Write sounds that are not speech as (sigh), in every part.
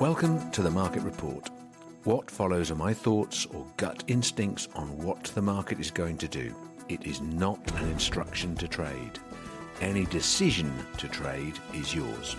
Welcome to the Market Report. What follows are my thoughts or gut instincts on what the market is going to do. It is not an instruction to trade. Any decision to trade is yours.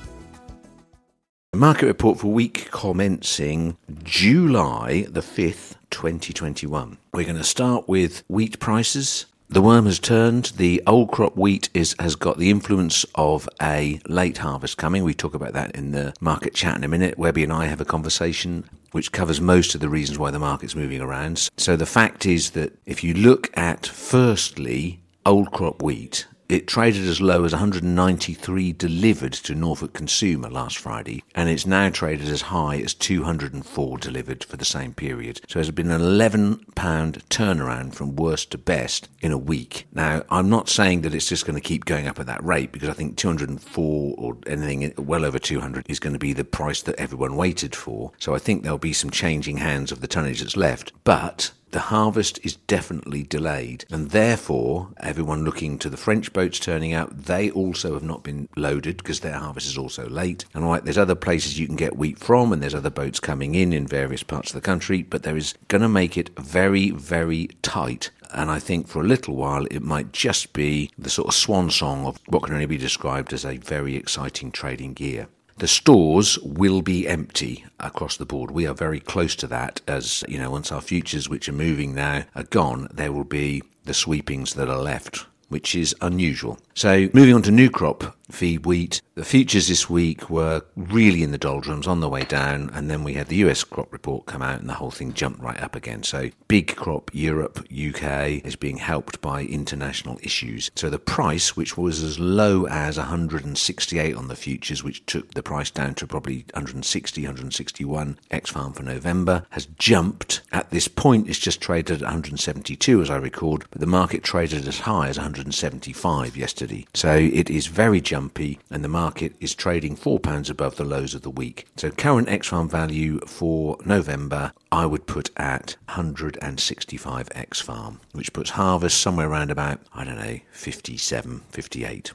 The market report for week commencing July the 5th, 2021. We're going to start with wheat prices. The worm has turned. The old crop wheat is has got the influence of a late harvest coming. We talk about that in the market chat in a minute. Webby and I have a conversation which covers most of the reasons why the market's moving around. So the fact is that if you look at firstly old crop wheat, it traded as low as 193 delivered to Norfolk Consumer last Friday, and it's now traded as high as 204 delivered for the same period. So there's been an 11 pound turnaround from worst to best in a week. Now, I'm not saying that it's just going to keep going up at that rate because I think 204 or anything well over 200 is going to be the price that everyone waited for. So I think there'll be some changing hands of the tonnage that's left. But the harvest is definitely delayed, and therefore, everyone looking to the French boats turning out, they also have not been loaded because their harvest is also late. And right, there's other places you can get wheat from, and there's other boats coming in in various parts of the country, but there is going to make it very, very tight and I think for a little while it might just be the sort of swan song of what can only be described as a very exciting trading year. The stores will be empty across the board. We are very close to that as, you know, once our futures, which are moving now, are gone, there will be the sweepings that are left, which is unusual. So moving on to new crop feed wheat. The futures this week were really in the doldrums on the way down, and then we had the US crop report come out, and the whole thing jumped right up again. So, big crop Europe, UK is being helped by international issues. So, the price, which was as low as 168 on the futures, which took the price down to probably 160, 161 ex farm for November, has jumped. At this point, it's just traded at 172 as I record, but the market traded as high as 175 yesterday. So, it is very jumpy, and the market is trading £4 above the lows of the week. So, current X farm value for November, I would put at 165 X farm, which puts harvest somewhere around about, I don't know, 57, 58.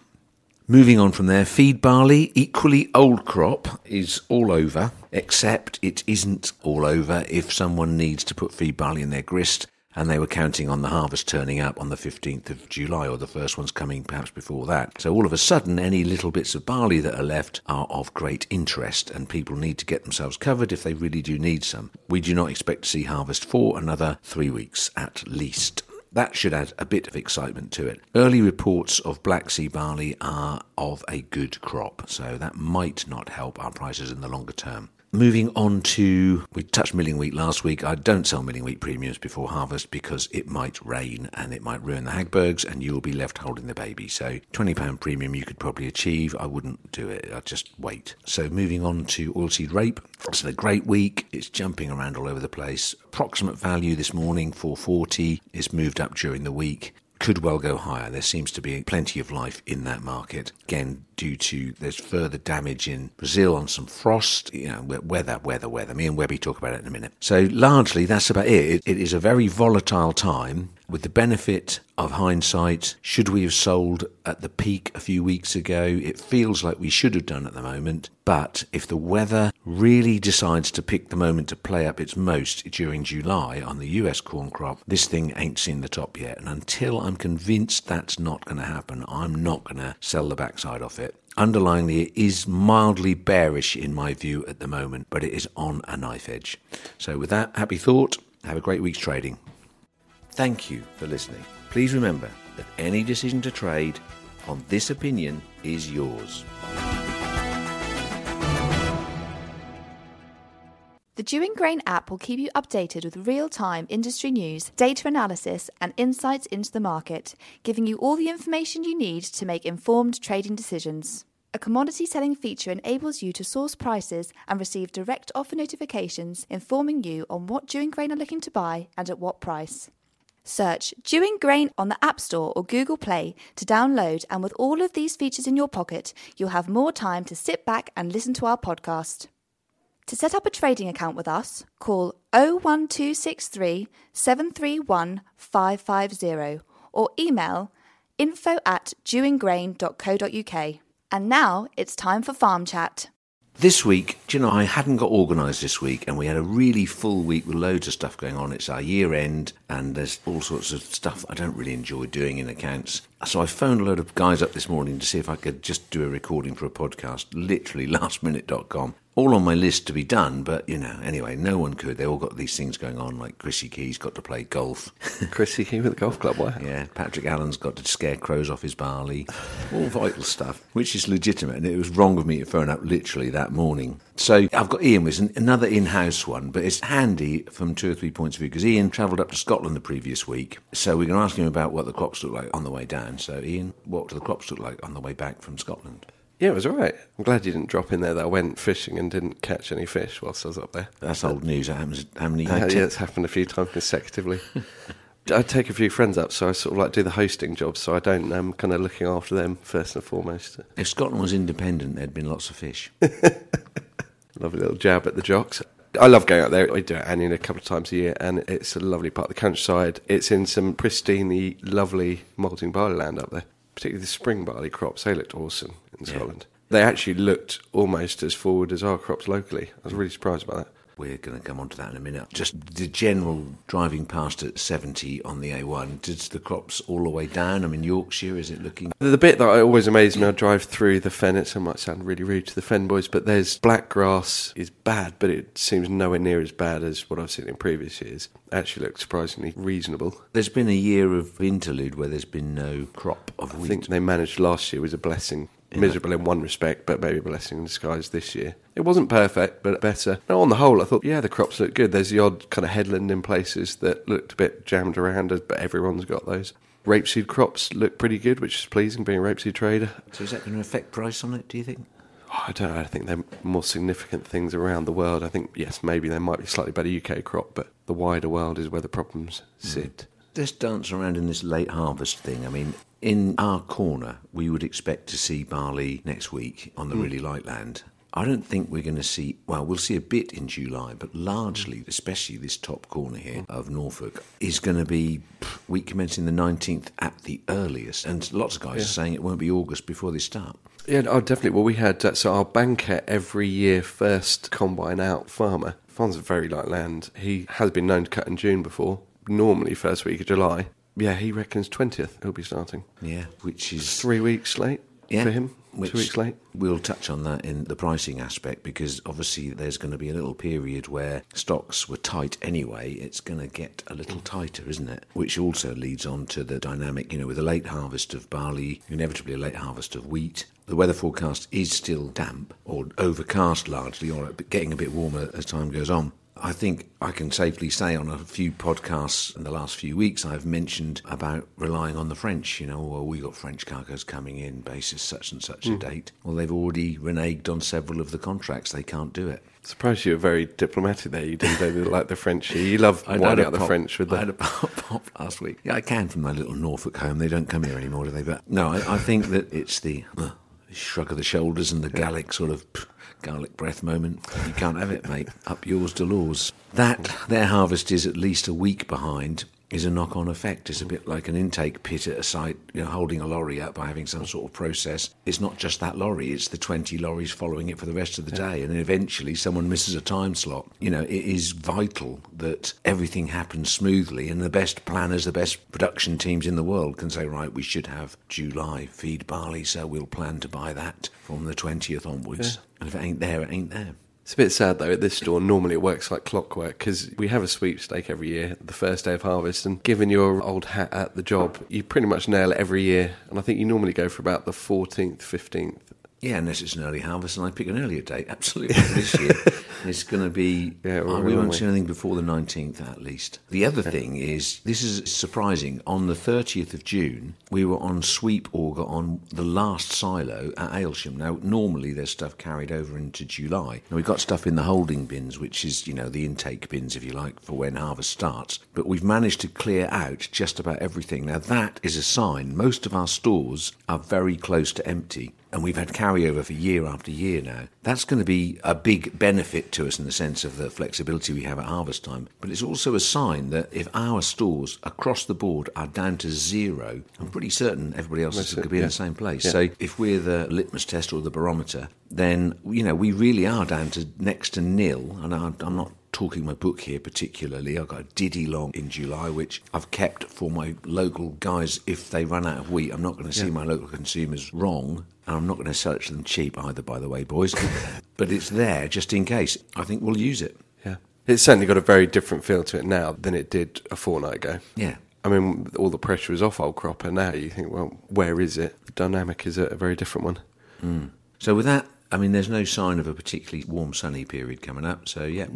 Moving on from there, feed barley, equally old crop, is all over, except it isn't all over if someone needs to put feed barley in their grist and they were counting on the harvest turning up on the 15th of July, or the first ones coming perhaps before that. So all of a sudden, any little bits of barley that are left are of great interest, and people need to get themselves covered if they really do need some. We do not expect to see harvest for another three weeks at least. That should add a bit of excitement to it. Early reports of Black Sea barley are of a good crop, so that might not help our prices in the longer term. Moving on to, we touched milling wheat last week. I don't sell milling wheat premiums before harvest because it might rain and it might ruin the Hagbergs and you'll be left holding the baby. So, £20 premium you could probably achieve. I wouldn't do it, I'd just wait. So, moving on to oilseed rape. It's a great week. It's jumping around all over the place. Approximate value this morning 440 is moved up during the week could well go higher. There seems to be plenty of life in that market. Again, due to there's further damage in Brazil on some frost, you know, weather, weather, weather. Me and Webby talk about it in a minute. So largely, that's about it. it, it is a very volatile time. With the benefit of hindsight, should we have sold at the peak a few weeks ago? It feels like we should have done at the moment. But if the weather really decides to pick the moment to play up its most during July on the US corn crop, this thing ain't seen the top yet. And until I'm convinced that's not going to happen, I'm not going to sell the backside off it. Underlyingly, it is mildly bearish in my view at the moment, but it is on a knife edge. So, with that happy thought, have a great week's trading. Thank you for listening. Please remember that any decision to trade on this opinion is yours. The Dewing Grain app will keep you updated with real time industry news, data analysis, and insights into the market, giving you all the information you need to make informed trading decisions. a commodity selling feature enables you to source prices and receive direct offer notifications informing you on what Dewing Grain are looking to buy and at what price. Search Dewing Grain on the App Store or Google Play to download, and with all of these features in your pocket, you'll have more time to sit back and listen to our podcast. To set up a trading account with us, call 01263 731 550 or email info at dewinggrain.co.uk. And now it's time for Farm Chat. This week, do you know, I hadn't got organised this week, and we had a really full week with loads of stuff going on. It's our year end, and there's all sorts of stuff I don't really enjoy doing in accounts. So I phoned a load of guys up this morning to see if I could just do a recording for a podcast, literally (laughs) lastminute.com all on my list to be done, but you know, anyway, no one could. They all got these things going on, like Chrissy Key's got to play golf. (laughs) Chrissy Key with the golf club, wow. Yeah, Patrick Allen's got to scare crows off his barley. All vital stuff, which is legitimate, and it was wrong of me to phone up literally that morning. So I've got Ian with another in-house one, but it's handy from two or three points of view because Ian travelled up to Scotland the previous week, so we're going to ask him about what the crops look like on the way down. And so Ian, what do the crops look like on the way back from Scotland? Yeah, it was all right. I'm glad you didn't drop in there that I went fishing and didn't catch any fish whilst I was up there. That's old news. That happens how many uh, Yeah, it's happened a few times consecutively. (laughs) I take a few friends up, so I sort of like do the hosting job, so I don't. I'm kind of looking after them first and foremost. If Scotland was independent, there'd been lots of fish. (laughs) lovely little jab at the jocks. I love going out there. I do it annually a couple of times a year, and it's a lovely part of the countryside. It's in some pristine, lovely malting barley land up there particularly the spring barley crops, they looked awesome in Scotland. They actually looked almost as forward as our crops locally. I was really surprised by that. We're going to come on to that in a minute. Just the general driving past at 70 on the A1, does the crops all the way down? I mean, Yorkshire, is it looking. The bit that always amazes me, I drive through the fen, it might sound really rude to the fen boys, but there's black grass is bad, but it seems nowhere near as bad as what I've seen in previous years. Actually, looks surprisingly reasonable. There's been a year of interlude where there's been no crop of wheat. I think they managed last year was a blessing miserable in one respect, but maybe a blessing in disguise this year. It wasn't perfect, but better. Now, on the whole, I thought, yeah, the crops look good. There's the odd kind of headland in places that looked a bit jammed around, us, but everyone's got those. Rapeseed crops look pretty good, which is pleasing, being a rapeseed trader. So is that going to affect price on it, do you think? Oh, I don't know. I think they're more significant things around the world. I think, yes, maybe there might be slightly better UK crop, but the wider world is where the problems sit. Mm. Let's dance around in this late harvest thing. I mean, in our corner, we would expect to see barley next week on the mm. really light land. I don't think we're going to see, well, we'll see a bit in July, but largely, especially this top corner here of Norfolk, is going to be week commencing the 19th at the earliest. And lots of guys yeah. are saying it won't be August before they start. Yeah, oh, definitely. Well, we had, uh, so our banker every year first combine out farmer, farms a very light land. He has been known to cut in June before, normally first week of July. Yeah, he reckons 20th he'll be starting. Yeah, which is three weeks late yeah, for him. Which two weeks late. We'll touch on that in the pricing aspect because obviously there's going to be a little period where stocks were tight anyway. It's going to get a little tighter, isn't it? Which also leads on to the dynamic, you know, with a late harvest of barley, inevitably a late harvest of wheat. The weather forecast is still damp or overcast largely, or getting a bit warmer as time goes on. I think I can safely say on a few podcasts in the last few weeks, I've mentioned about relying on the French. You know, well, we got French cargoes coming in, basis such and such mm. a hmm. date. Well, they've already reneged on several of the contracts. They can't do it. I'm Surprised you were very diplomatic there. You didn't like the French. You love (laughs) winding out the French with the. I had a pop, (laughs) pop last week. Yeah, I can from my little Norfolk home. They don't come here anymore, do they? But no, I, I think that it's the uh, shrug of the shoulders and the. Gallic sort of garlic breath moment. You can't have it, mate. Up yours Delors. That their harvest is at least a week behind is a knock on effect. It's a bit like an intake pit at a site, you know, holding a lorry up by having some sort of process. It's not just that lorry, it's the 20 lorries following it for the rest of the day. And then eventually someone misses a time slot. You know, it is vital that everything happens smoothly and the best planners, the best production teams in the world can say, right, we should have July feed barley, so we'll plan to buy that from the 20th onwards. Yeah. And if it ain't there, it ain't there. It's a bit sad though at this store. Normally it works like clockwork because we have a sweepstake every year, the first day of harvest. And given your old hat at the job, you pretty much nail it every year. And I think you normally go for about the 14th, 15th Yeah, unless it's an early harvest, and I pick an earlier date. Absolutely, this year (laughs) it's going to be. Yeah, oh, we on won't see anything before the nineteenth, at least. The other thing is, this is surprising. On the thirtieth of June, we were on sweep auger on the last silo at Aylsham. Now, normally there's stuff carried over into July. Now we've got stuff in the holding bins, which is you know the intake bins, if you like, for when harvest starts. But we've managed to clear out just about everything. Now that is a sign. Most of our stores are very close to empty and we've had carryover for year after year now. That's going to be a big benefit to us in the sense of the flexibility we have at harvest time. But it's also a sign that if our stores across the board are down to zero, I'm pretty certain everybody else is going to be in the same place. Yeah. So if we're the litmus test or the barometer, then you know we really are down to next to nil. And I- I'm not talking my book here particularly. I've got a Diddy long in July, which I've kept for my local guys. If they run out of wheat, I'm not going to see my local consumers wrong. And I'm not going to sell it to them cheap either, by the way, boys. (laughs) but it's there just in case. I think we'll use it. Yeah. It's certainly got a very different feel to it now than it did a fortnight ago. Yeah. I mean, all the pressure is off old crop, and now you think, well, where is it? The dynamic is a, very different one. So with that, I mean, there's no sign of a particularly warm, sunny period coming up. So yeah,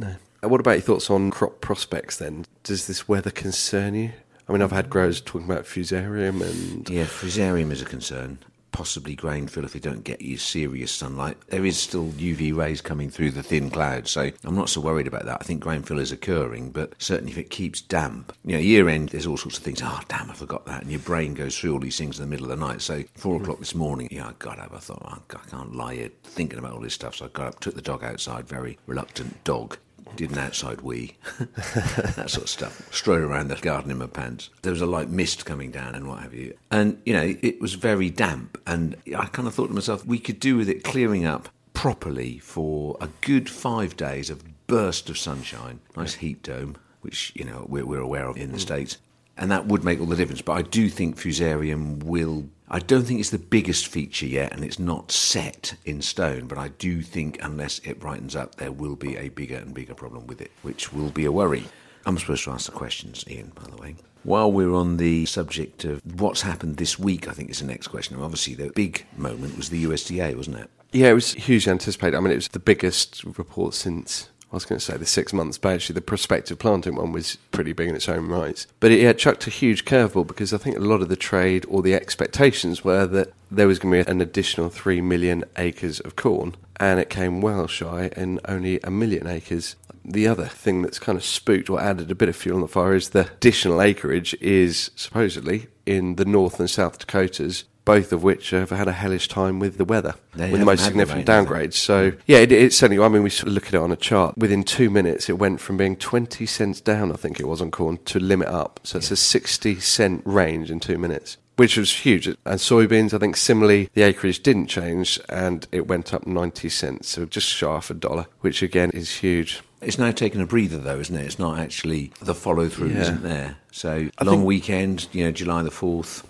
Uh, What about your thoughts on crop prospects then? Does this weather concern you? I mean, I've had growers talking about fusarium and Yeah, fusarium is a concern. Possibly grain fill if you don't get your serious sunlight. There is still UV rays coming through the thin clouds, so I'm not so worried about that. I think grain fill is occurring, but certainly if it keeps damp. You know, year end, there's all sorts of things. Oh, damn, I forgot that. And your brain goes through all these things in the middle of the night. So, four o'clock this morning, yeah, I got up. I thought, oh, I can't lie here thinking about all this stuff. So I got up, took the dog outside, very reluctant dog did an outside wee, (laughs) that sort of stuff. Strode around the garden in my pants. There was a light mist coming down and what have you. And, you know, it was very damp. And I kind of thought to myself, we could do with it clearing up properly for a good five days of burst of sunshine, nice heat dome, which, you know, we're, we're aware of in the mm. States. And that would make all the difference. But I do think Fusarium will. I don't think it's the biggest feature yet, and it's not set in stone. But I do think, unless it brightens up, there will be a bigger and bigger problem with it, which will be a worry. I'm supposed to ask the questions, Ian, by the way. While we're on the subject of what's happened this week, I think is the next question. Obviously, the big moment was the USDA, wasn't it? yeah, it was hugely anticipated. I mean, it was the biggest report since I was going to say the six months, but actually the prospective planting one was pretty big in its own right. But it yeah, chucked a huge curveball because I think a lot of the trade or the expectations were that there was going to be an additional three million acres of corn, and it came well shy and only a million acres. The other thing that's kind of spooked or added a bit of fuel on the fire is the additional acreage is supposedly in the North and South Dakotas, both of which have had a hellish time with the weather, They with the most significant rain, downgrades. So yeah, it, it certainly. I mean, we look at it on a chart. Within two minutes, it went from being twenty cents down, I think it was on corn, to limit up. So it's a sixty cent range in two minutes, which was huge. And soybeans, I think, similarly, the acreage didn't change, and it went up ninety cents, so just shy of a dollar, which again is huge. It's now taken a breather, though, isn't it? It's not actually the follow through, Yeah. isn't there? So I long think- weekend, you know, July the 4th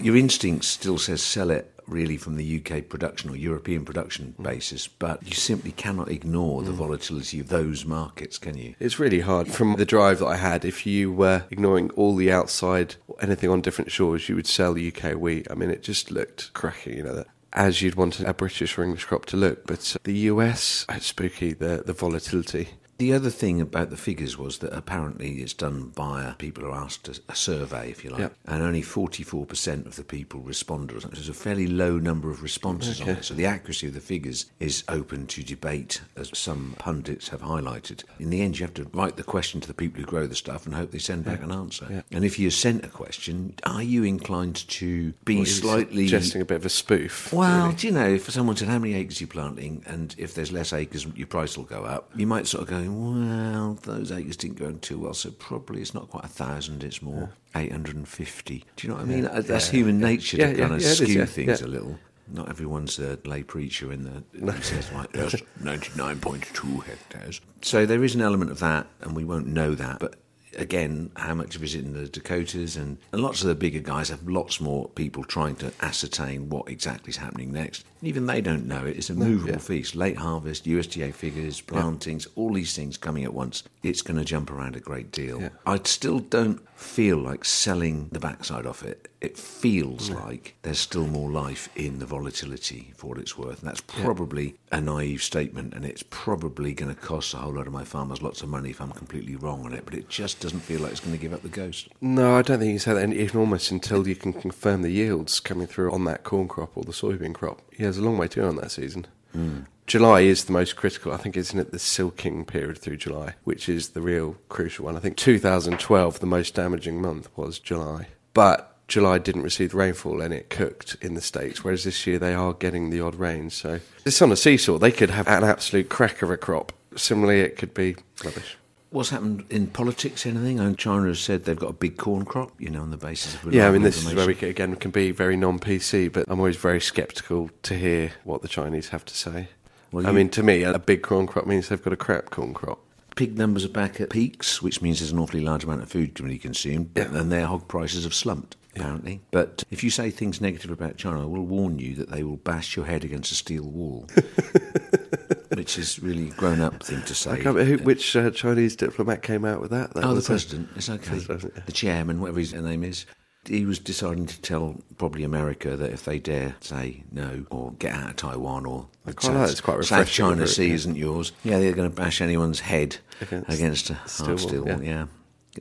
Your instinct still says sell it. Really, from the UK production or European production basis, but you simply cannot ignore the volatility of those markets, can you? It's really hard. From the drive that I had, if you were ignoring all the outside, anything on different shores, you would sell UK wheat. I mean, it just looked cracking, you know, that as you'd want a British or English crop to look. But uh, the US, it's spooky, the, the volatility. The other thing about the figures was that apparently it's done by people who are asked a, a survey, if you like, Yep. and only 44% of the people responded. So There's a fairly low number of responses on it. So the accuracy of the figures is open to debate, as some pundits have highlighted. In the end, you have to write the question to the people who grow the stuff and hope they send back an answer. Yeah. And if you're sent a question, are you inclined to be you're slightly suggesting a bit of a spoof. well, really. do you know, if someone said how many acres you're planting, and if there's less acres, your price will go up. You might sort of go, well, those acres didn't go in too well, so probably it's not quite a thousand; it's more eight hundred and fifty. Do you know what I mean? Uh, That's human nature Yeah, to yeah, kind of yeah, is, skew yeah, things yeah. a little. Not everyone's a lay preacher in the who says like (laughs) ninety nine point two hectares. So there is an element of that, and we won't know that, but. Again, how much of it is in the Dakotas? And, and lots of the bigger guys have lots more people trying to ascertain what exactly is happening next. Even they don't know it. It's a movable yeah. feast. Late harvest, USDA figures, plantings, all these things coming at once. It's going to jump around a great deal. Yeah. I still don't feel like selling the backside off it. It feels like there's still more life in the volatility for what it's worth. And that's probably a naive statement, and it's probably going to cost a whole lot of my farmers lots of money if I'm completely wrong on it. But it just doesn't feel like it's going to give up the ghost. No, I don't think you can say that, and even almost until you can confirm the yields coming through on that corn crop or the soybean crop. Yeah, there's a long way to go on that season. Hmm. July is the most critical. I think, isn't it, the silking period through July, which is the real crucial one. I think 2012, the most damaging month was July. But July didn't receive the rainfall and it cooked in the States, whereas this year they are getting the odd rain. So it's on a seesaw. They could have an absolute crack of a crop. Similarly, it could be rubbish. What's happened in politics? Anything? And China has said they've got a big corn crop. You know, on the basis of Yeah, I mean, this is where we can, again can be very non-PC, but I'm always very sceptical to hear what the Chinese have to say. Well, I mean, to me, a big corn crop means they've got a crap corn crop. pig numbers are back at peaks, which means there's an awfully large amount of food to be consumed, and their hog prices have slumped. Apparently, but if you say things negative about China, I will warn you that they will bash your head against a steel wall, (laughs) which is really grown-up thing to say. I can't remember who, which uh, Chinese diplomat came out with that. that Oh, the a- president. It's okay. President, yeah. The chairman, whatever his name is. He was deciding to tell probably America that if they dare say no or get out of Taiwan or like. It's quite South China isn't? Sea Yeah. isn't yours. Yeah, they're going to bash anyone's head Against against, a hard steel yeah. Yeah,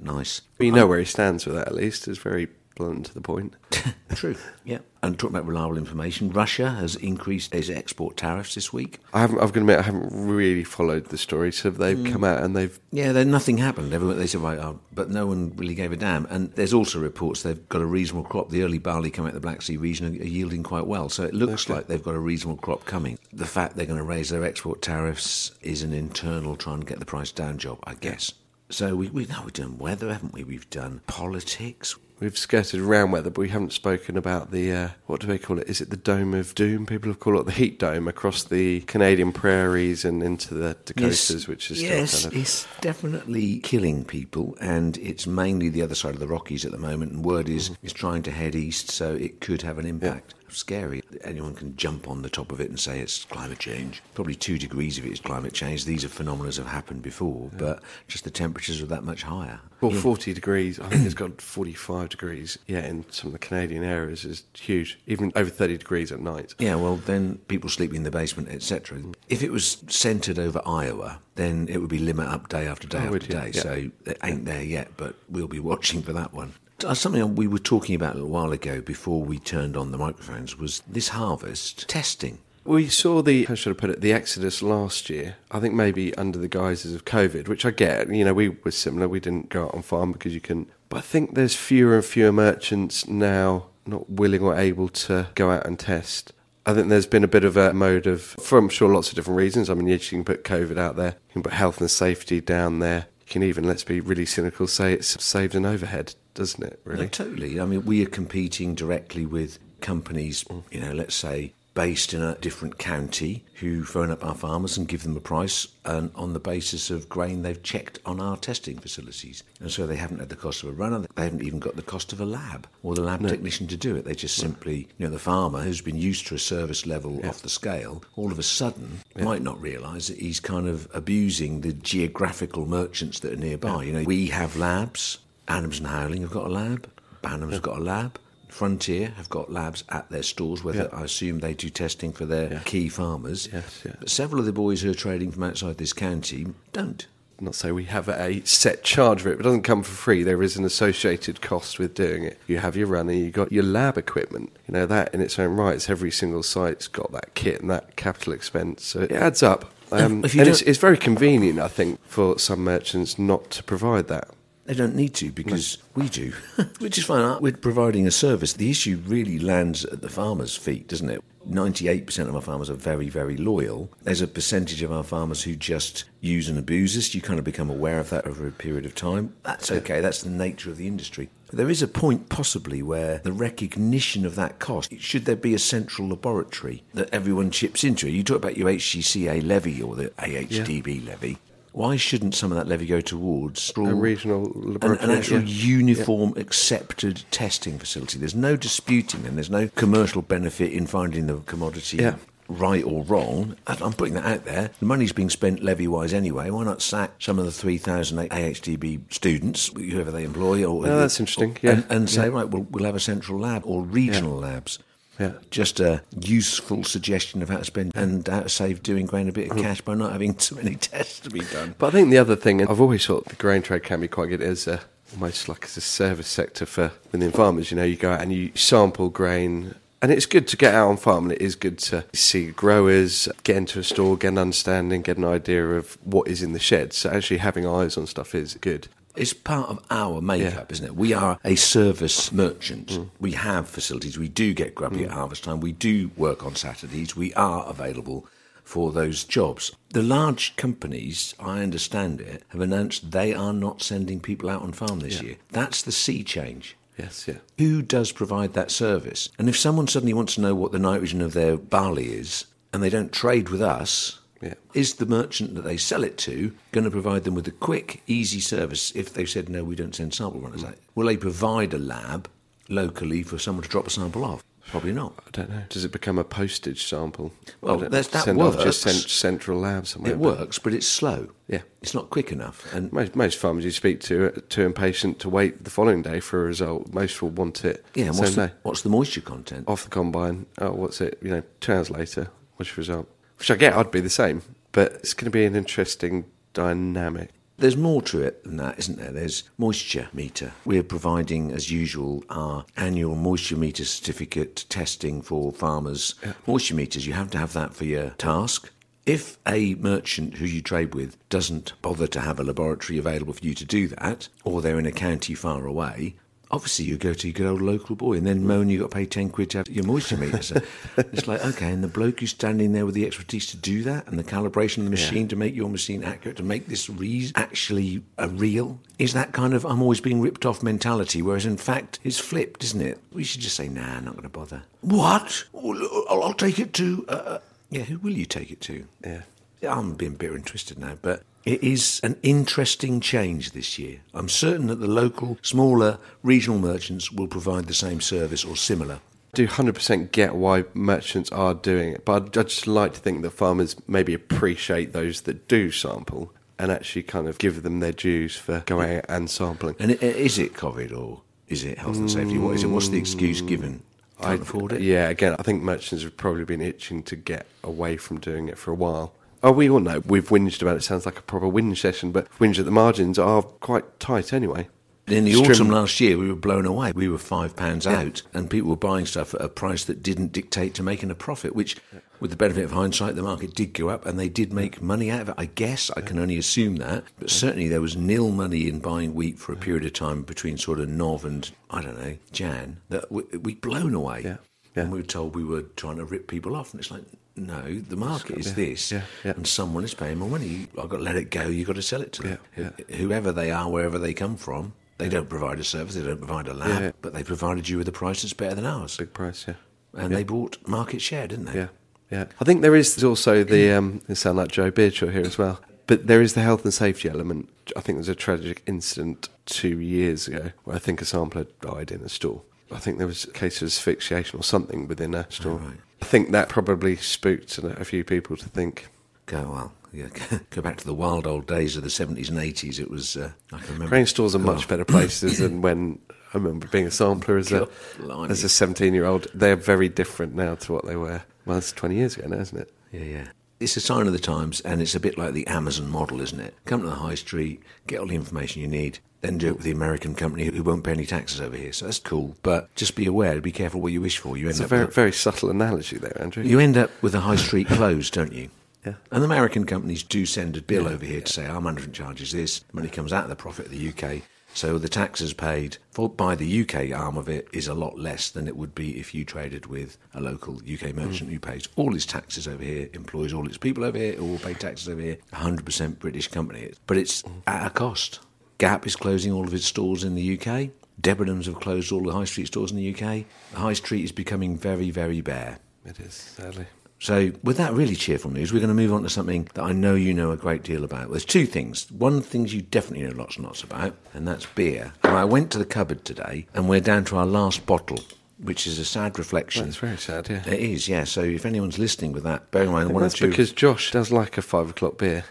nice. Well, you know where he stands with that. At least it's very blunt to the point. (laughs) True. Yeah. And talking about reliable information, Russia has increased its export tariffs this week. I haven't. I've got to admit, I haven't really followed the story. So they've Mm. come out and they've. Yeah, then nothing happened. Everyone they said, right, oh, but no one really gave a damn. And there's also reports they've got a reasonable crop. The early barley coming out of the Black Sea region are, are yielding quite well, so it looks like they've got a reasonable crop coming. The fact they're going to raise their export tariffs is an internal trying to get the price down job, I guess. So we we know we've done weather, haven't we? We've done politics. We've skirted around weather, but we haven't spoken about the uh, what do they call it? Is it the Dome of Doom? People have called it the Heat Dome across the Canadian prairies and into the Dakotas, which is still yes, kind of it's definitely killing people, and it's mainly the other side of the Rockies at the moment. And word is Mm-hmm. is trying to head east, so it could have an impact. Scary. Anyone can jump on the top of it and say it's climate change. Probably two degrees of it is climate change. These are phenomena that have happened before, but just the temperatures are that much higher. Well, 40 degrees. I think it's (clears throat) got 45 degrees. Yeah, in some of the Canadian areas is huge. Even over 30 degrees at night. Yeah, well, then people sleeping in the basement, etc. Mm. If it was centred over Iowa, then it would be limit up day after day Oh, after day. Yeah. So it ain't there yet, but we'll be watching for that one. Uh, Something we were talking about a little while ago before we turned on the microphones was this harvest testing. We saw the, how should I put it, the exodus last year. I think maybe under the guises of COVID, which I get. You know, we were similar. We didn't go out on farm because you can. But I think there's fewer and fewer merchants now not willing or able to go out and test. I think there's been a bit of a mode of, for I'm sure lots of different reasons. I mean, you can put COVID out there, you can put health and safety down there. You can even, let's be really cynical, say it's saved an overhead, doesn't it, really? No, totally. I mean, we are competing directly with companies, you know, let's say based in a different county who phone up our farmers and give them a price and on the basis of grain they've checked on our testing facilities. And so they haven't had the cost of a runner, they haven't even got the cost of a lab or the lab technician to do it. They just simply, you know, the farmer who's been used to a service level off the scale, all of a sudden might not realise that he's kind of abusing the geographical merchants that are nearby. You know, we have labs, Adams and Howling have got a lab, Banham's got a lab. Frontier have got labs at their stores, whether I assume they do testing for their key farmers. Yes, yeah. But several of the boys who are trading from outside this county don't. not say we have a set charge for it, but it doesn't come for free. There is an associated cost with doing it. You have your runner, you've got your lab equipment. You know that in its own right. It's every single site's got that kit and that capital expense, so it adds up. Um, and it's, it's very convenient, I think, for some merchants not to provide that. They don't need to because we do, (laughs) which is fine. We're providing a service. The issue really lands at the farmer's feet, doesn't it? 98% of our farmers are very, very loyal. There's a percentage of our farmers who just use and abuse us. You kind of become aware of that over a period of time. That's okay, that's the nature of the industry. But there is a point possibly where the recognition of that cost, should there be a central laboratory that everyone chips into? You talk about your HGCA levy or the AHDB levy. Why shouldn't some of that levy go towards A regional an, laboratory. an actual yeah. uniform accepted testing facility? There's no disputing them. There's no commercial benefit in finding the commodity. Yeah. Right or wrong, I'm putting that out there. The money's being spent levy wise anyway. Why not sack some of the 3,000 AHDB students, whoever they employ? Or, Oh, that's interesting, yeah. And, and say, right, we'll, we'll have a central lab or regional labs. Yeah. Just a useful suggestion of how to spend and how to save Dewing Grain a bit Mm. of cash by not having too many (laughs) tests to be done. But I think the other thing, and I've always thought the grain trade can be quite good as a, almost like as a service sector for within farmers. You know, you go out and you sample grain. And it's good to get out on farm, and it is good to see growers, get into a store, get an understanding, get an idea of what is in the shed. So actually having eyes on stuff is good. It's part of our makeup, Yeah. isn't it? We are a service merchant. We have facilities. We do get grubby at mm. harvest time. We do work on Saturdays. We are available for those jobs. The large companies, I understand it, have announced they are not sending people out on farm this year. That's the sea change. Yes, yeah. Who does provide that service? And if someone suddenly wants to know what the nitrogen of their barley is and they don't trade with us, Yeah. is the merchant that they sell it to going to provide them with a quick, easy service if they said, no, we don't send sample runners out? Will they provide a lab locally for someone to drop a sample off? Probably not. I don't know. Does it become a postage sample? Well, I that send off just cent- central lab somewhere. It but works, but it's slow. Yeah. It's not quick enough. And Most, most farmers you speak to uh, are too impatient to wait the following day for a result. Most will want it yeah, and what's the, what's the moisture content? Off the combine. Oh, what's it? You know, two hours later. What's your result? Which I get. I'd be the same. But it's going to be an interesting dynamic. There's more to it than that, isn't there? There's moisture meter. We're providing, as usual, our annual moisture meter certificate testing for farmers. Moisture meters, you have to have that for your task. If a merchant who you trade with doesn't bother to have a laboratory available for you to do that, or they're in a county far away, obviously you go to your good old local boy and then moan you've got to pay 10 quid to have your moisture meter. So (laughs) it's like, okay, and the bloke who's standing there with the expertise to do that and the calibration of the machine to make your machine accurate, to make this re- actually a real, is that kind of I'm always being ripped off mentality, whereas in fact it's flipped, isn't it? We should just say, nah, not going to bother. What? I'll, I'll take it to. Uh, uh, yeah, who will you take it to? Yeah. Yeah, I'm being bitter and twisted now, but it is an interesting change this year. I'm certain that the local, smaller, regional merchants will provide the same service or similar. I do 100% get why merchants are doing it, but I'd just like to think that farmers maybe appreciate those that do sample and actually kind of give them their dues for going out and sampling. And is it COVID or is it health and safety? What is it? What's the excuse mm. given? Can't afford it. Yeah, again, I think merchants have probably been itching to get away from doing it for a while. Oh, we all know we've whinged about it. Sounds like a proper whinge session, but whinge at the margins are quite tight anyway. In the autumn last year, we were blown away. We were five pounds out, and people were buying stuff at a price that didn't dictate to making a profit. Which, with the benefit of hindsight, the market did go up, and they did make money out of it. I guess I can only assume that, but certainly there was nil money in buying wheat for a period of time between sort of Nov and I don't know Jan. That we, we blown away, Yeah. Yeah. and we were told we were trying to rip people off, and it's like. No, the market is this, yeah, yeah. and someone is paying more money. I've got to let it go. You've got to sell it to them. Yeah, Wh- Whoever they are, wherever they come from, they don't provide a service, they don't provide a lab, but they provided you with a price that's better than ours. Big price, yeah. And they bought market share, didn't they? Yeah, yeah. I think there is also the. Um, it sound like Joe Beardshaw here as well, but there is the health and safety element. I think there was a tragic incident two years ago where I think a sampler died in a store. I think there was a case of asphyxiation or something within a store. right. I think that probably spooked a a few people to think. Go well. Yeah, (laughs) go back to the wild old days of the seventies and eighties. It was. Uh, I can remember. Grain stores are much better places than when I remember being a sampler as a God, blimey. as a 17 year old. They're very different now to what they were. Well, it's 20 years ago now, isn't it? Yeah, yeah. It's a sign of the times, and it's a bit like the Amazon model, isn't it? Come to the high street, get all the information you need, then do it with the American company who won't pay any taxes over here. So that's cool. But just be aware, be careful what you wish for. You end It's a up very with very subtle analogy there, Andrew. You end up with a high street (coughs) closed, don't you? Yeah. And the American companies do send a bill over here to say our management charges this. Money comes out of the profit of the UK. So the taxes paid for by the UK arm of it is a lot less than it would be if you traded with a local UK hmm. merchant who pays all its taxes over here, employs all its people over here, all pay taxes over here. 100% British company, but it's at a cost. Gap is closing all of its stores in the UK. Debenhams have closed all the high street stores in the UK. The high street is becoming very, very bare. It is, sadly. So, with that really cheerful news, we're going to move on to something that I know you know a great deal about. There's two things. One thing you definitely know lots and lots about, and that's beer. And I went to the cupboard today, and we're down to our last bottle, which is a sad reflection. That's very sad, yeah. It is, yeah. So, if anyone's listening with that, bear in mind one or that's two. because Josh does like a five o'clock beer.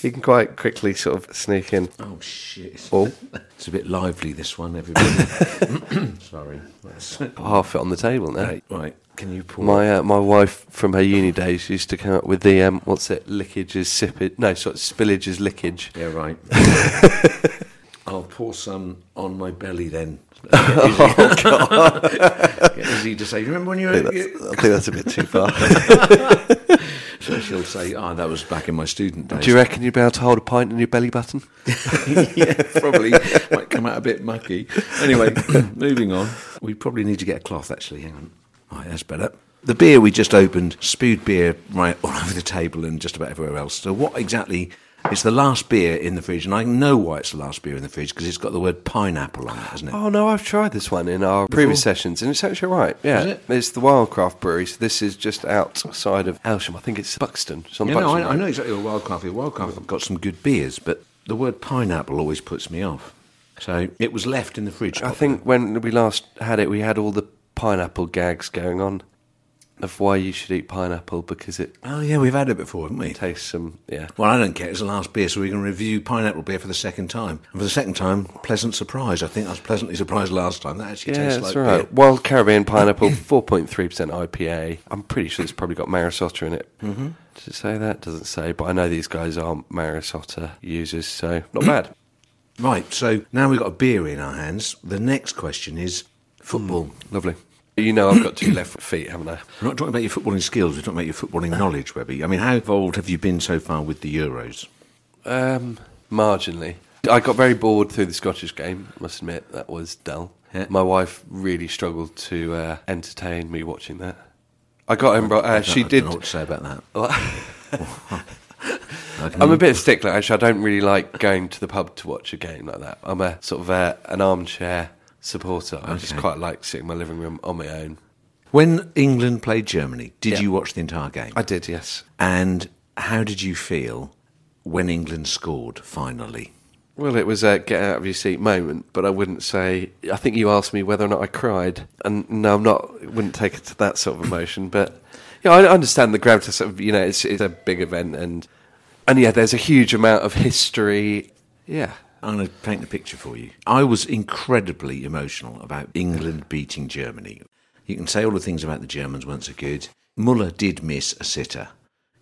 He can quite quickly sort of sneak in. Oh shit! Oh. (laughs) it's a bit lively this one, everybody. (coughs) Sorry. That's- Half it on the table now. Right, right. Can you pour? My uh, my wife from her uni days used to come up with the um, what's it? Lickage is sippage. No, sort of spillage is lickage. Yeah, right. (laughs) I'll pour some on my belly then. (laughs) oh God! easy to say. Remember when you I think that's, I think that's a bit too far. So she'll say, "Oh, that was back in my student days." Do you reckon you'd be able to hold a pint in your belly button? (laughs) yeah, probably might come out a bit mucky. Anyway, (coughs) moving on. We probably need to get a cloth. Actually, hang on. Right, that's better. The beer we just opened, spewed beer right all (laughs) over the table and just about everywhere else. So, what exactly? It's the last beer in the fridge, and I know why it's the last beer in the fridge because it's got the word pineapple on it, hasn't it? Oh no, I've tried this one in our previous sessions, and it's actually right. Yeah, it? it's the Wildcraft Brewery. So this is just outside of Aylsham. I think it's Buxton. It's on Yeah, no, I, I know exactly what Wildcraft is. Wildcraft have got some good beers, but the word pineapple always puts me off. So it was left in the fridge. I think when we last had it, we had all the pineapple gags going on of why you should eat pineapple because it Oh yeah, we've had it before, haven't we? tastes some. Yeah, Well, I don't care. It's the last beer, so we're going to review pineapple beer for the second time. And for the second time, pleasant surprise. I think I was pleasantly surprised last time. That actually yeah, tastes that's like right. beer. Wild Caribbean pineapple, (coughs) four point three percent IPA. I'm pretty sure it's probably got Maris Otter in it. Mm-hmm. Does it say that? Doesn't say, but I know these guys aren't Maris Otter users, so not bad. (coughs) Right. So now we've got a beer in our hands. The next question is football. Lovely. You know, I've got two left feet, haven't I? We're not talking about your footballing skills. We're talking about your footballing knowledge, Webby. I mean, how involved have you been so far with the Euros? Um, marginally. I got very bored through the Scottish game. I Must admit that was dull. Yeah. My wife really struggled to uh, entertain me watching that. I got him. Uh, I she don't did. know what to say about that. (laughs) I I'm a bit of a stickler. Actually, I don't really like going to the pub to watch a game like that. I'm a sort of a, an armchair supporter. I just quite like sitting in my living room on my own. When England played Germany, did Yeah. you watch the entire game? I did, yes. And how did you feel when England scored finally? Well, it was a get out of your seat moment, but I wouldn't say. I think you asked me whether or not I cried, and no, I'm not. Wouldn't take it to that sort of emotion, (laughs) but yeah, I understand the gravitas of you know it's it's a big event, and and yeah, there's a huge amount of history. Yeah, I'm going to paint the picture for you. I was incredibly emotional about England beating Germany. You can say all the things about the Germans weren't so good. Muller did miss a sitter,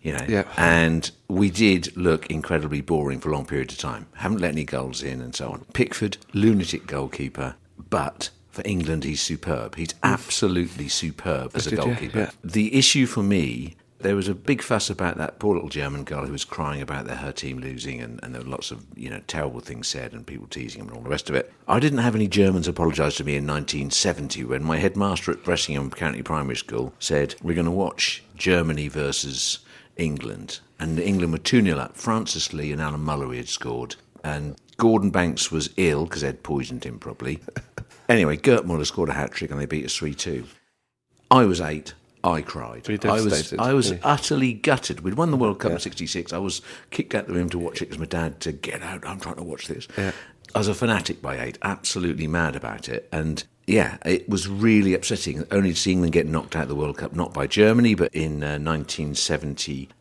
you know, Yeah. and we did look incredibly boring for a long period of time. Haven't let any goals in and so on. Pickford, lunatic goalkeeper, but for England, he's superb. He's absolutely superb as a did, yeah, goalkeeper. yeah. The issue for me, there was a big fuss about that poor little German girl who was crying about their, her team losing, and, and there were lots of you know terrible things said and people teasing him and all the rest of it. I didn't have any Germans apologise to me in 1970 when my headmaster at Bressingham County Primary School said we're going to watch Germany versus England, and England were two 0 up. Francis Lee and Alan Mullery had scored, and Gordon Banks was ill because they'd poisoned him probably. (laughs) anyway, Gerd Muller scored a hat trick and they beat us three two. I was eight. I cried. I was. I was Yeah. utterly gutted. We'd won the World Cup in '66. I was kicked out of the room to watch it because my dad said, "Get out! I'm trying to watch this." Yeah. I was a fanatic by eight, absolutely mad about it, and yeah, it was really upsetting. Only seeing them get knocked out of the World Cup, not by Germany, but in uh,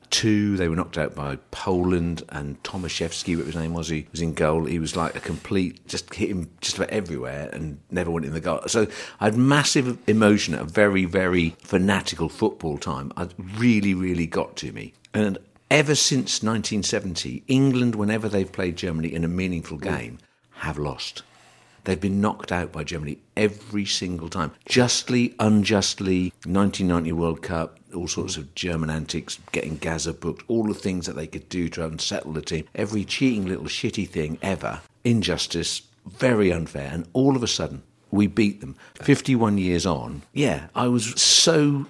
1972, they were knocked out by Poland, and Tomaszewski, what his name was, he was in goal. He was like a complete, just hit him just about everywhere and never went in the goal. So I had massive emotion at a very, very fanatical football time. It really, really got to me. And ever since 1970, England, whenever they've played Germany in a meaningful game, have lost. They've been knocked out by Germany every single time. Justly, unjustly, 1990 World Cup, all sorts of German antics, getting Gazza booked, all the things that they could do to unsettle the team. Every cheating little shitty thing ever. Injustice, very unfair. And all of a sudden, we beat them. 51 years on, yeah, I was so.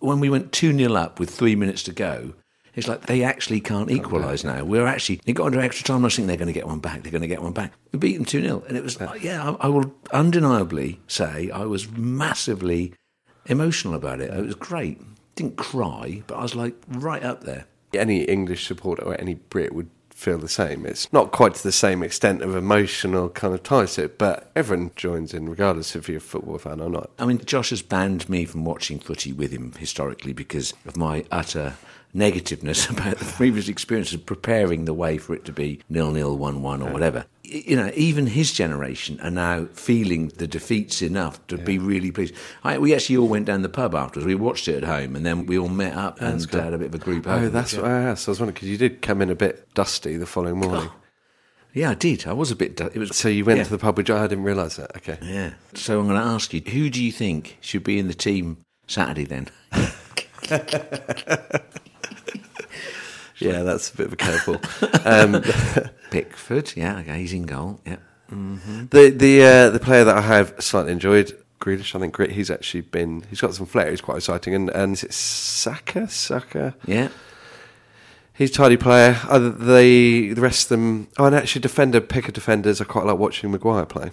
When we went 2 0 up with three minutes to go, it's like they actually can't equalise now. We're actually, it got under extra time. I was thinking they're going to get one back. They're going to get one back. We beat them 2 0. And it was, like, yeah, I, I will undeniably say I was massively emotional about it. It was great. Didn't cry, but I was like right up there. Any English supporter or any Brit would feel the same. It's not quite to the same extent of emotional kind of ties to it, but everyone joins in, regardless if you're a football fan or not. I mean, Josh has banned me from watching footy with him historically because of my utter negativeness (laughs) about the previous experience of preparing the way for it to be nil nil, one one, or whatever. You know, even his generation are now feeling the defeats enough to be really pleased. I, we actually all went down the pub afterwards. We watched it at home, and then we all met up and had a bit of a group. Oh, over. that's what I asked. I was wondering because you did come in a bit dusty the following oh. morning. yeah, I did. I was a bit. du- It was So you went yeah. to the pub which I didn't realise that. Okay. Yeah. So I'm going to ask you, who do you think should be in the team Saturday then? (laughs) (laughs) Yeah, that's a bit of a curveball. (laughs) um, (laughs) Pickford. Yeah, okay, he's in goal. Yeah. the the uh, the player that I have slightly enjoyed, Grealish. I think he's actually been. He's got some flair. He's quite exciting. And and is it Saka? Saka. Yeah. He's a tidy player. Other the the rest of them. Oh, and actually, defender pick of defenders. I quite like watching Maguire play.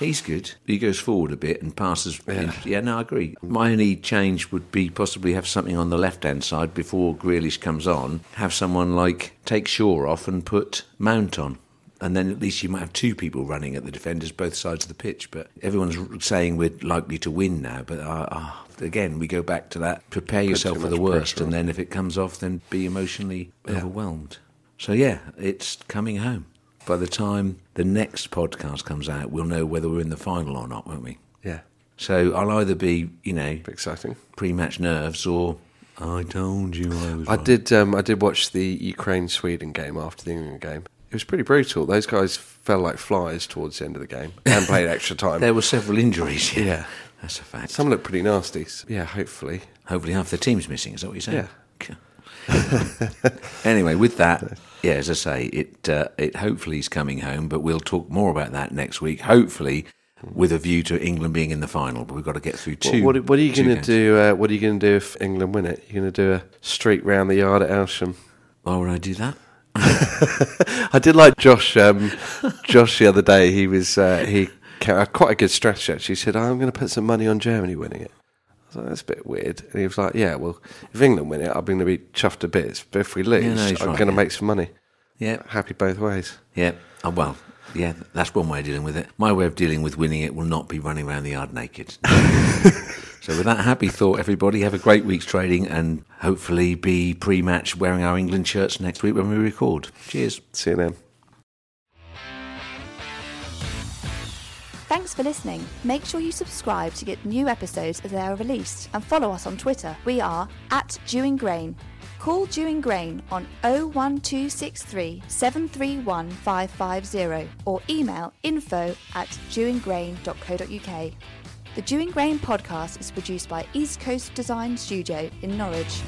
He's good. He goes forward a bit and passes. Yeah, no, I agree. My only change would be possibly have something on the left hand side before Grealish comes on. Have someone like take Shaw off and put Mount on. And then at least you might have two people running at the defenders both sides of the pitch. But everyone's saying we're likely to win now. But uh, uh, again, we go back to that prepare yourself for the worst. pressure And then if it comes off, then be emotionally overwhelmed. So yeah, it's coming home. By the time the next podcast comes out, we'll know whether we're in the final or not, won't we? Yeah, So I'll either be, you know, exciting. pre-match nerves or I told you I was. I right. did. Um, I did watch the Ukraine Sweden game after the England game. It was pretty brutal. Those guys fell like flies towards the end of the game and played (laughs) extra time. There were several injuries. Yeah, Yeah. that's a fact. Some look pretty nasty. Yeah, hopefully. Hopefully, half the team's missing. Is that what you're saying? Yeah. (laughs) anyway, with that, yeah, as I say, it uh, it hopefully is coming home, but we'll talk more about that next week. Hopefully, with a view to England being in the final. But we've got to get through What, two. what, what are you going to do? Uh, what are you going to do if England win it? You're going to do a streak round the yard at Aylsham. Why would I do that? (laughs) I did like Josh. Um, Josh the other day. He was uh, he quite a good strategy. Actually, he said, "I'm going to put some money on Germany winning it." I was like, "That's a bit weird." And he was like, "Yeah, well, if England win it, I'm going to be chuffed to bits. But if we lose, Yeah, no, I'm right, going to yeah. make some money. Yeah, Happy both ways." Yeah. Oh, well, yeah, that's one way of dealing with it. My way of dealing with winning it will not be running around the yard naked. (laughs) so, with that happy thought, everybody, have a great week's trading and hopefully be pre match wearing our England shirts next week when we record. Cheers. See you then. Thanks for listening. Make sure you subscribe to get new episodes as they are released and follow us on Twitter. We are at Dewing Grain. Call Dewing Grain on 01263 731 550 or email info at dewingrain.co.uk. The Dewing Grain podcast is produced by East Coast Design Studio in Norwich.